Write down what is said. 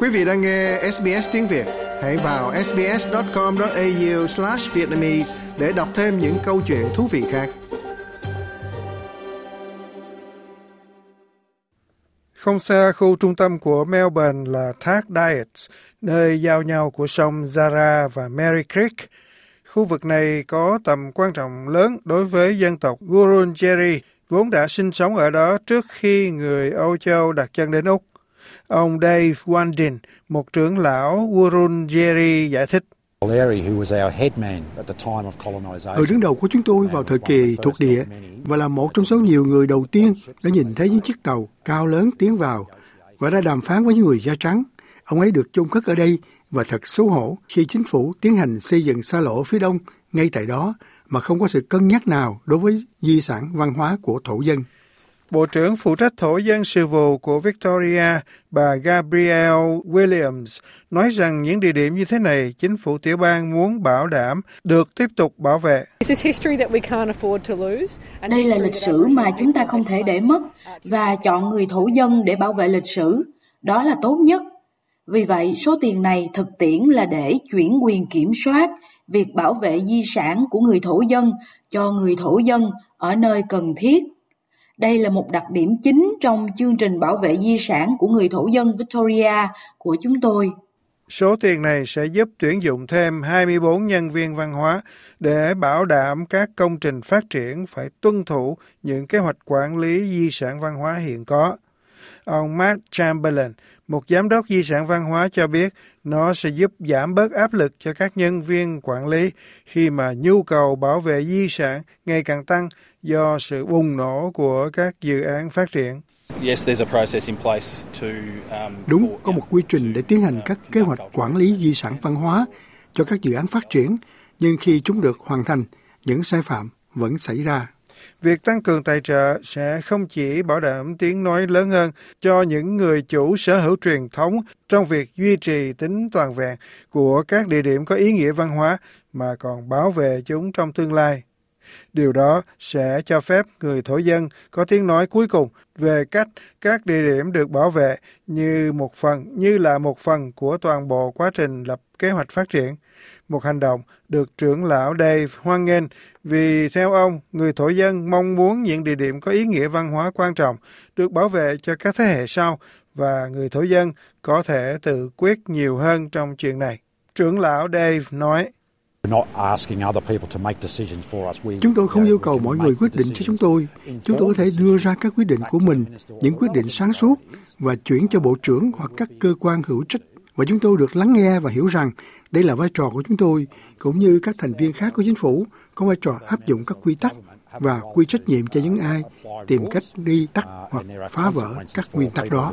Quý vị đang nghe SBS tiếng Việt, hãy vào sbs.com.au/vietnamese để đọc thêm những câu chuyện thú vị khác. Không xa khu trung tâm của Melbourne là thác Diets, nơi giao nhau của sông Zara và Mary Creek. Khu vực này có tầm quan trọng lớn đối với dân tộc Wurundjeri, vốn đã sinh sống ở đó trước khi người Âu Châu đặt chân đến Úc. Ông Dave Wandin, một trưởng lão Wurundjeri giải thích. Người đứng đầu của chúng tôi vào thời kỳ thuộc địa và là một trong số nhiều người đầu tiên đã nhìn thấy những chiếc tàu cao lớn tiến vào và đã đàm phán với những người da trắng. Ông ấy được chôn cất ở đây và thật xấu hổ khi chính phủ tiến hành xây dựng xa lộ phía đông ngay tại đó mà không có sự cân nhắc nào đối với di sản văn hóa của thổ dân. Bộ trưởng phụ trách thổ dân sự vụ của Victoria, bà Gabrielle Williams, nói rằng những địa điểm như thế này, chính phủ tiểu bang muốn bảo đảm được tiếp tục bảo vệ. Đây là lịch sử mà chúng ta không thể để mất và chọn người thổ dân để bảo vệ lịch sử. Đó là tốt nhất. Vì vậy, số tiền này thực tiễn là để chuyển quyền kiểm soát việc bảo vệ di sản của người thổ dân cho người thổ dân ở nơi cần thiết đây là một đặc điểm chính trong chương trình bảo vệ di sản của người thổ dân Victoria của chúng tôi. Số tiền này sẽ giúp tuyển dụng thêm 24 nhân viên văn hóa để bảo đảm các công trình phát triển phải tuân thủ những kế hoạch quản lý di sản văn hóa hiện có. Ông Matt Chamberlain, một giám đốc di sản văn hóa cho biết nó sẽ giúp giảm bớt áp lực cho các nhân viên quản lý khi mà nhu cầu bảo vệ di sản ngày càng tăng do sự bùng nổ của các dự án phát triển. Um, Đúng, có một quy trình để tiến hành các kế hoạch quản lý di sản văn hóa cho các dự án phát triển, nhưng khi chúng được hoàn thành, những sai phạm vẫn xảy ra. Việc tăng cường tài trợ sẽ không chỉ bảo đảm tiếng nói lớn hơn cho những người chủ sở hữu truyền thống trong việc duy trì tính toàn vẹn của các địa điểm có ý nghĩa văn hóa, mà còn bảo vệ chúng trong tương lai. Điều đó sẽ cho phép người thổ dân có tiếng nói cuối cùng về cách các địa điểm được bảo vệ như một phần như là một phần của toàn bộ quá trình lập kế hoạch phát triển. Một hành động được trưởng lão Dave hoan nghênh vì theo ông, người thổ dân mong muốn những địa điểm có ý nghĩa văn hóa quan trọng được bảo vệ cho các thế hệ sau và người thổ dân có thể tự quyết nhiều hơn trong chuyện này. Trưởng lão Dave nói, Chúng tôi không yêu cầu mọi người quyết định cho chúng tôi. Chúng tôi có thể đưa ra các quyết định của mình, những quyết định sáng suốt và chuyển cho bộ trưởng hoặc các cơ quan hữu trách. Và chúng tôi được lắng nghe và hiểu rằng đây là vai trò của chúng tôi, cũng như các thành viên khác của chính phủ có vai trò áp dụng các quy tắc và quy trách nhiệm cho những ai tìm cách đi tắt hoặc phá vỡ các nguyên tắc đó.